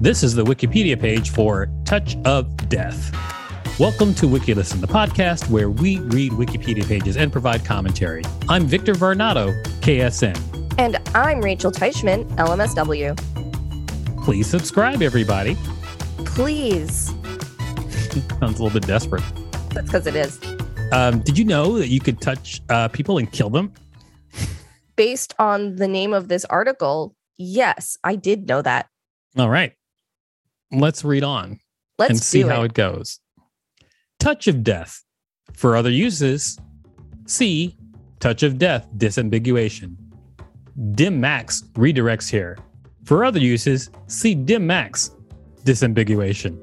This is the Wikipedia page for Touch of Death. Welcome to WikiListen, the podcast where we read Wikipedia pages and provide commentary. I'm Victor Varnado, KSN. And I'm Rachel Teichman, LMSW. Please subscribe, everybody. Please. Sounds a little bit desperate. That's because it is. Um, did you know that you could touch uh, people and kill them? Based on the name of this article, yes, I did know that. All right. Let's read on Let's and see how it. it goes. Touch of death. For other uses, see touch of death disambiguation. Dim mak redirects here. For other uses, see dim mak disambiguation.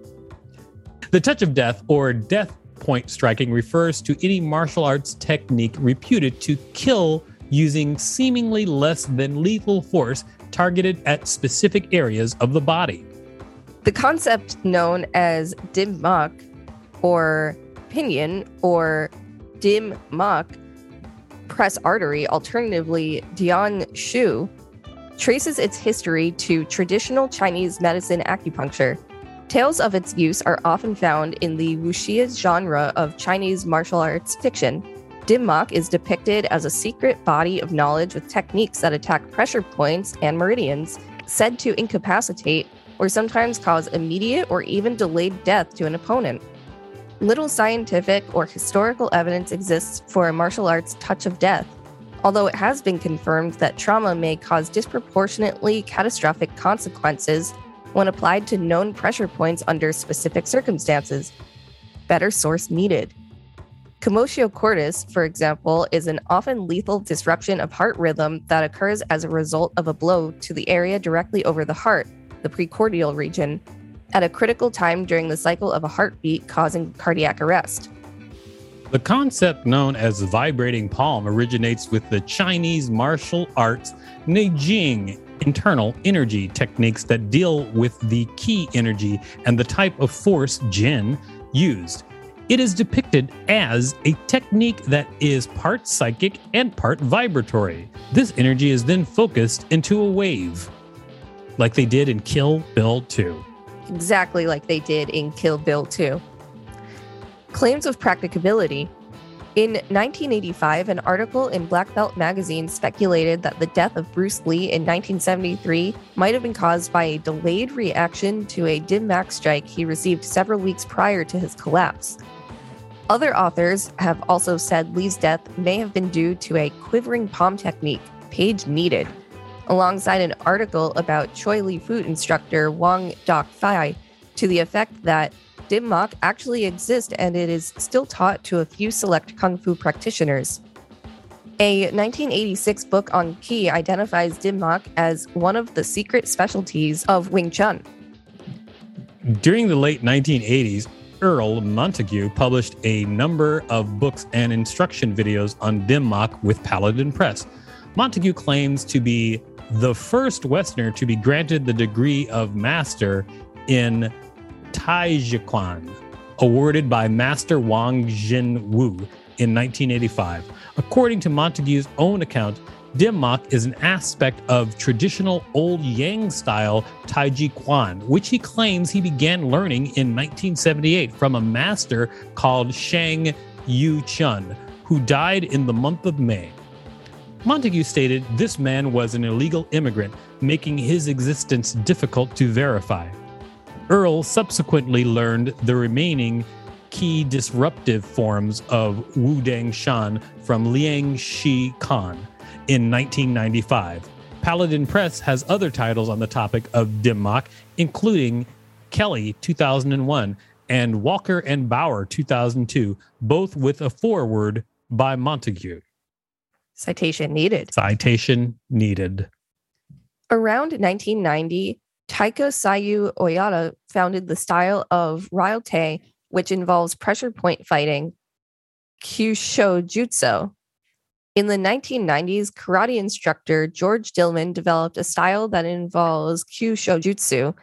The touch of death or death point striking refers to any martial arts technique reputed to kill using seemingly less than lethal force targeted at specific areas of the body. The concept known as dim mak or pinion or dim mak press artery, alternatively Dian Shu, traces its history to traditional Chinese medicine acupuncture. Tales of its use are often found in the wuxia genre of Chinese martial arts fiction. Dim mak is depicted as a secret body of knowledge with techniques that attack pressure points and meridians, said to incapacitate or sometimes cause immediate or even delayed death to an opponent. Little scientific or historical evidence exists for a martial arts touch of death, although it has been confirmed that trauma may cause disproportionately catastrophic consequences when applied to known pressure points under specific circumstances. Better source needed. Commotio cordis, for example, is an often lethal disruption of heart rhythm that occurs as a result of a blow to the area directly over the heart, the precordial region, at a critical time during the cycle of a heartbeat, causing cardiac arrest. The concept known as vibrating palm originates with the Chinese martial arts Neijing internal energy techniques that deal with the key energy and the type of force Jin used. It is depicted as a technique that is part psychic and part vibratory. This energy is then focused into a wave, like they did in Kill Bill 2. exactly like they did in Kill Bill 2. Claims of practicability. In 1985, an article in Black Belt magazine speculated that the death of Bruce Lee in 1973 might have been caused by a delayed reaction to a dim mak strike he received several weeks prior to his collapse. Other authors have also said Lee's death may have been due to a quivering palm technique, page needed, alongside an article about Choy Li Fut instructor Wang Dok Fai to the effect that Dim Mak actually exists and it is still taught to a few select kung fu practitioners. A 1986 book on Qi identifies Dim Mak as one of the secret specialties of Wing Chun. During the late 1980s, Erle Montaigue published a number of books and instruction videos on Dim Mak with Paladin Press. Montaigue claims to be the first Westerner to be granted the degree of master in Taijiquan, awarded by Master Wang Jin Wu in 1985. According to Montaigue's own account, Dim Mak is an aspect of traditional old Yang style Taiji Quan, which he claims he began learning in 1978 from a master called Shang Yu Chun, who died in the month of May. Montaigue stated this man was an illegal immigrant, making his existence difficult to verify. Erle subsequently learned the remaining key disruptive forms of Wu Dang Shan from Liang Shi Khan in 1995. Paladin Press has other titles on the topic of Dim Mak, including Kelly 2001 and Walker and Bauer 2002, both with a foreword by Montaigue. Citation needed. Citation needed. Around 1990, Taika Seiyu Oyata founded the style of Ryū-te, which involves pressure point fighting, Kyusho Jutsu. In the 1990s, karate instructor George Dillman developed a style that involves Kyusho Jutsu,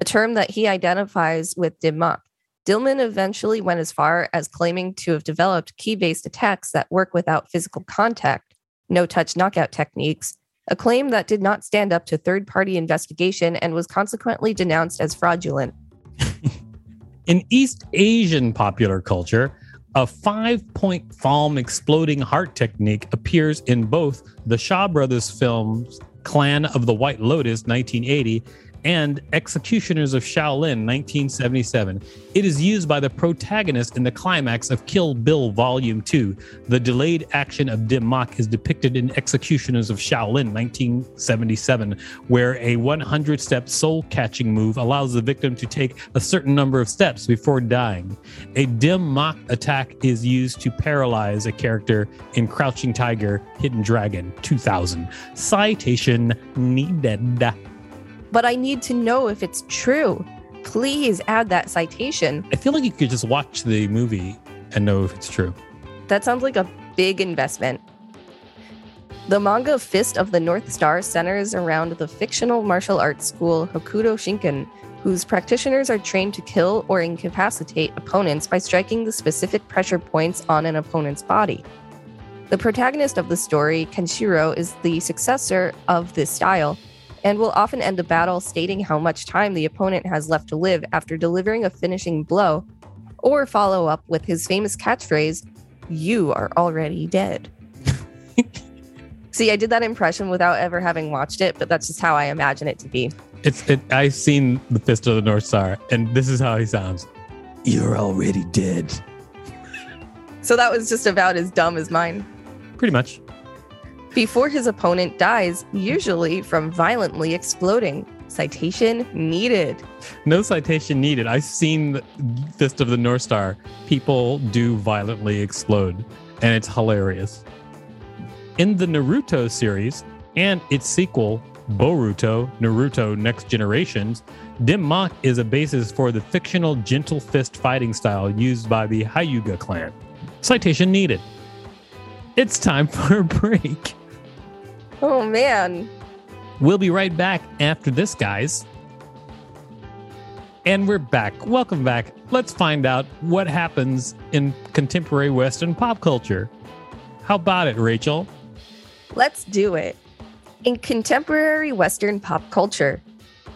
a term that he identifies with Dim Mak. Dillman eventually went as far as claiming to have developed key based attacks that work without physical contact, no touch knockout techniques, a claim that did not stand up to third party investigation and was consequently denounced as fraudulent. In East Asian popular culture, a five point palm exploding heart technique appears in both the Shaw Brothers films Clan of the White Lotus 1980 and Executioners of Shaolin 1977. It is used by the protagonist in the climax of Kill Bill Volume 2. The delayed action of Dim Mak is depicted in Executioners of Shaolin 1977, where a 100 step soul catching move allows the victim to take a certain number of steps before dying. A Dim Mak attack is used to paralyze a character in Crouching Tiger, Hidden Dragon 2000. Citation needed but I need to know if it's true. Please add that citation. I feel like you could just watch the movie and know if it's true. That sounds like a big investment. The manga Fist of the North Star centers around the fictional martial arts school Hokuto Shinken, whose practitioners are trained to kill or incapacitate opponents by striking the specific pressure points on an opponent's body. The protagonist of the story, Kenshiro, is the successor of this style and will often end a battle stating how much time the opponent has left to live after delivering a finishing blow, or follow up with his famous catchphrase, You are already dead. See, I did that impression without ever having watched it, but that's just how I imagine it to be. It's it, I've seen the Fist of the North Star, and this is how he sounds. You're already dead. So that was just about as dumb as mine. Pretty much before his opponent dies, usually from violently exploding. Citation needed. No citation needed. I've seen Fist of the North Star. People do violently explode, and it's hilarious. In the Naruto series and its sequel, Boruto, Naruto Next Generations, Dim Mak is a basis for the fictional gentle fist fighting style used by the Hyuga clan. Citation needed. It's time for a break. Oh, man. We'll be right back after this, guys. And we're back. Welcome back. Let's find out what happens in contemporary Western pop culture. How about it, Rachel? Let's do it. In contemporary Western pop culture,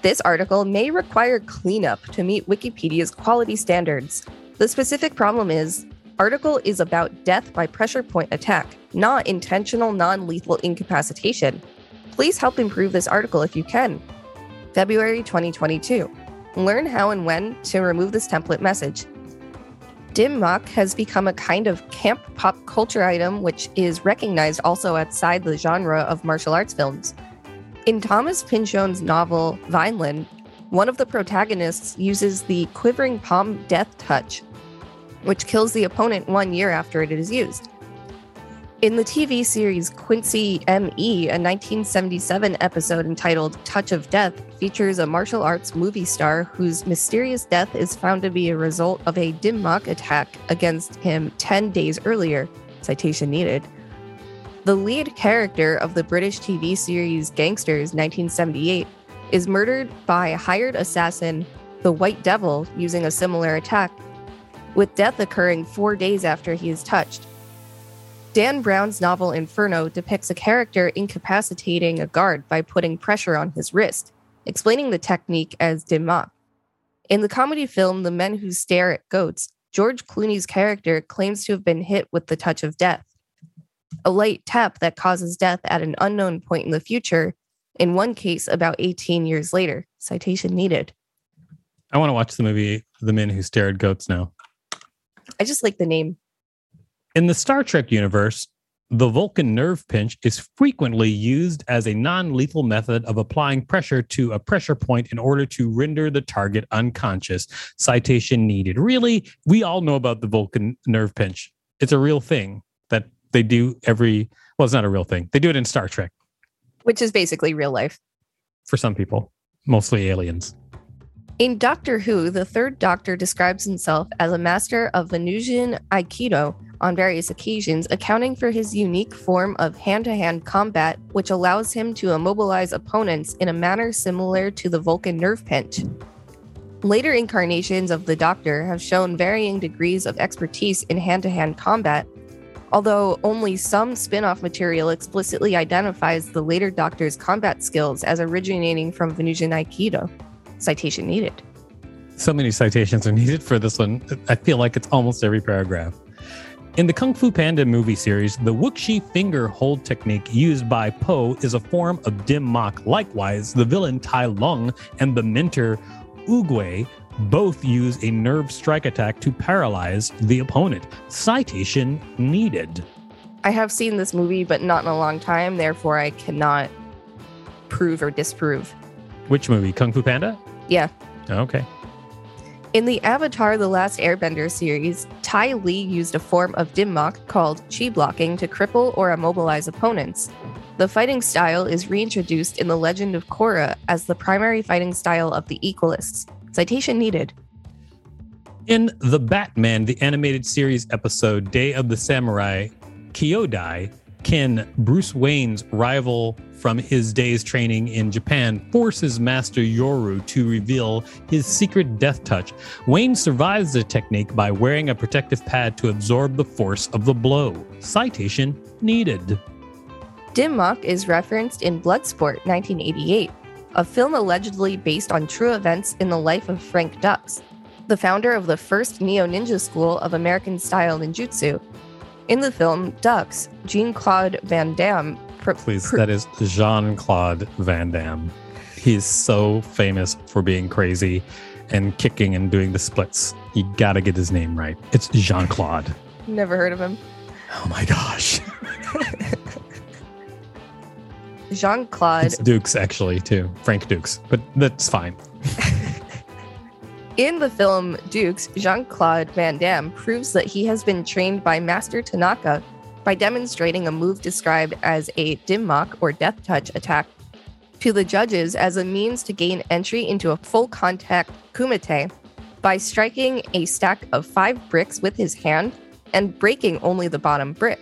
this article may require cleanup to meet Wikipedia's quality standards. The specific problem is article is about death by pressure point attack, not intentional non lethal incapacitation. Please help improve this article if you can. February 2022. Learn how and when to remove this template message. Dim Mak has become a kind of camp pop culture item which is recognized also outside the genre of martial arts films. In Thomas Pynchon's novel Vineland, one of the protagonists uses the quivering palm death touch which kills the opponent one year after it is used. In the TV series Quincy M.E., a 1977 episode entitled Touch of Death features a martial arts movie star whose mysterious death is found to be a result of a Dim Mak attack against him 10 days earlier. Citation needed. The lead character of the British TV series Gangsters 1978 is murdered by hired assassin, the White Devil, using a similar attack with death occurring four days after he is touched. Dan Brown's novel Inferno depicts a character incapacitating a guard by putting pressure on his wrist, explaining the technique as Dim In the comedy film The Men Who Stare at Goats, George Clooney's character claims to have been hit with the touch of death, a light tap that causes death at an unknown point in the future, in one case about 18 years later. Citation needed. I want to watch the movie The Men Who Stare at Goats now. I just like the name. In the Star Trek universe, the Vulcan nerve pinch is frequently used as a non lethal method of applying pressure to a pressure point in order to render the target unconscious. Citation needed. Really, we all know about the Vulcan nerve pinch. It's a real thing that they do every, well, it's not a real thing. They do it in Star Trek, which is basically real life for some people, mostly aliens. In Doctor Who, the third Doctor describes himself as a master of Venusian Aikido on various occasions, accounting for his unique form of hand to hand combat, which allows him to immobilize opponents in a manner similar to the Vulcan nerve pinch. Later incarnations of the Doctor have shown varying degrees of expertise in hand to hand combat, although only some spin off material explicitly identifies the later Doctor's combat skills as originating from Venusian Aikido. Citation needed. So many citations are needed for this one. I feel like it's almost every paragraph. In the Kung Fu Panda movie series, the Wuxi finger hold technique used by Po is a form of dim mak. Likewise, the villain Tai Lung and the mentor Oogway both use a nerve strike attack to paralyze the opponent. Citation needed. I have seen this movie, but not in a long time, therefore, I cannot prove or disprove. Which movie? Kung Fu Panda? Yeah. Okay. In the Avatar The Last Airbender series, Ty Lee used a form of dimmak called chi blocking to cripple or immobilize opponents. The fighting style is reintroduced in The Legend of Korra as the primary fighting style of the Equalists. Citation needed. In The Batman, the animated series episode Day of the Samurai, Kyodai, can Bruce Wayne's rival from his days training in Japan forces Master Yoru to reveal his secret death touch. Wayne survives the technique by wearing a protective pad to absorb the force of the blow. Citation needed. Dim mak is referenced in Bloodsport 1988, a film allegedly based on true events in the life of Frank Dux, the founder of the first neo ninja school of American style ninjutsu. In the film, Dux, Jean Claude Van Damme. Pr- Please, pr- that is Jean Claude Van Damme. He's so famous for being crazy and kicking and doing the splits. You gotta get his name right. It's Jean Claude. Never heard of him. Oh my gosh. Jean Claude. It's Dukes, actually, too. Frank Dukes, but that's fine. In the film Dukes, Jean Claude Van Damme proves that he has been trained by Master Tanaka by demonstrating a move described as a dim mak or death touch attack to the judges as a means to gain entry into a full contact kumite by striking a stack of five bricks with his hand and breaking only the bottom brick.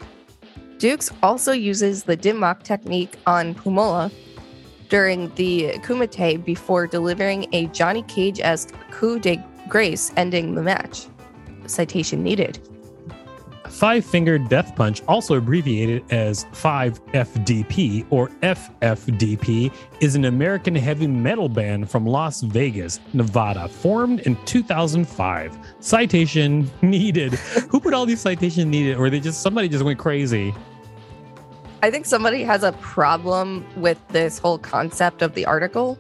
Dukes also uses the dim mak technique on Pumola during the kumite before delivering a Johnny Cage esque coup de grace ending the match. Citation needed. Five Finger Death Punch, also abbreviated as 5FDP or FFDP, is an American heavy metal band from Las Vegas, Nevada, formed in 2005. Citation needed. Who put all these citations needed? Or they just somebody just went crazy? I think somebody has a problem with this whole concept of the article,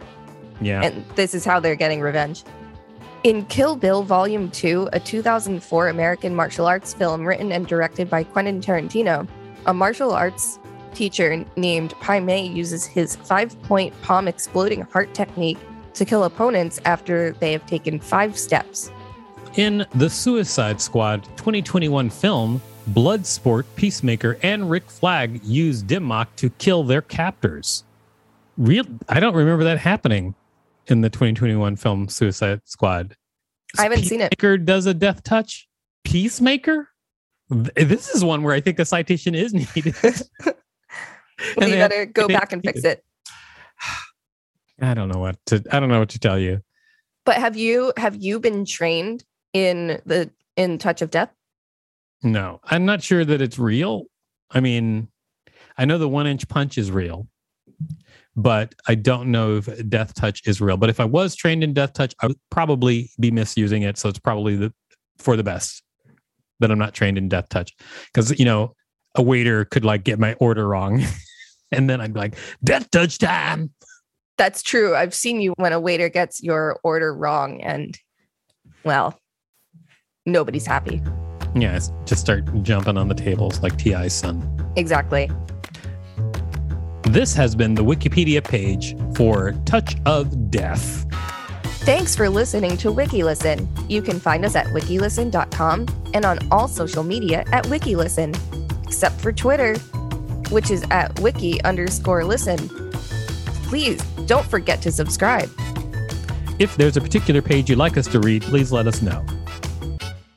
Yeah. and this is how they're getting revenge. In Kill Bill Volume 2, a 2004 American martial arts film written and directed by Quentin Tarantino, a martial arts teacher named Pai Mei uses his five point palm exploding heart technique to kill opponents after they have taken five steps. In the Suicide Squad 2021 film, Bloodsport, Peacemaker, and Rick Flag used Dimmock to kill their captors. Real, I don't remember that happening in the 2021 film Suicide Squad. I haven't seen it. Peacemaker does a death touch. Peacemaker. This is one where I think a citation is needed. Well, you they- better go back and fix it. I don't know what to. I don't know what to tell you. But have you have you been trained in the in Touch of Death? No, I'm not sure that it's real. I mean, I know the one inch punch is real, but I don't know if death touch is real. But if I was trained in death touch, I would probably be misusing it. So it's probably the for the best that I'm not trained in death touch. Because you know, a waiter could like get my order wrong. and then I'd be like, death touch time. That's true. I've seen you when a waiter gets your order wrong, and well, nobody's happy. Yeah, just start jumping on the tables like T.I.'s son. Exactly. This has been the Wikipedia page for Touch of Death. Thanks for listening to WikiListen. You can find us at wikilisten.com and on all social media at WikiListen, except for Twitter, which is at wiki underscore listen. Please don't forget to subscribe. If there's a particular page you'd like us to read, please let us know.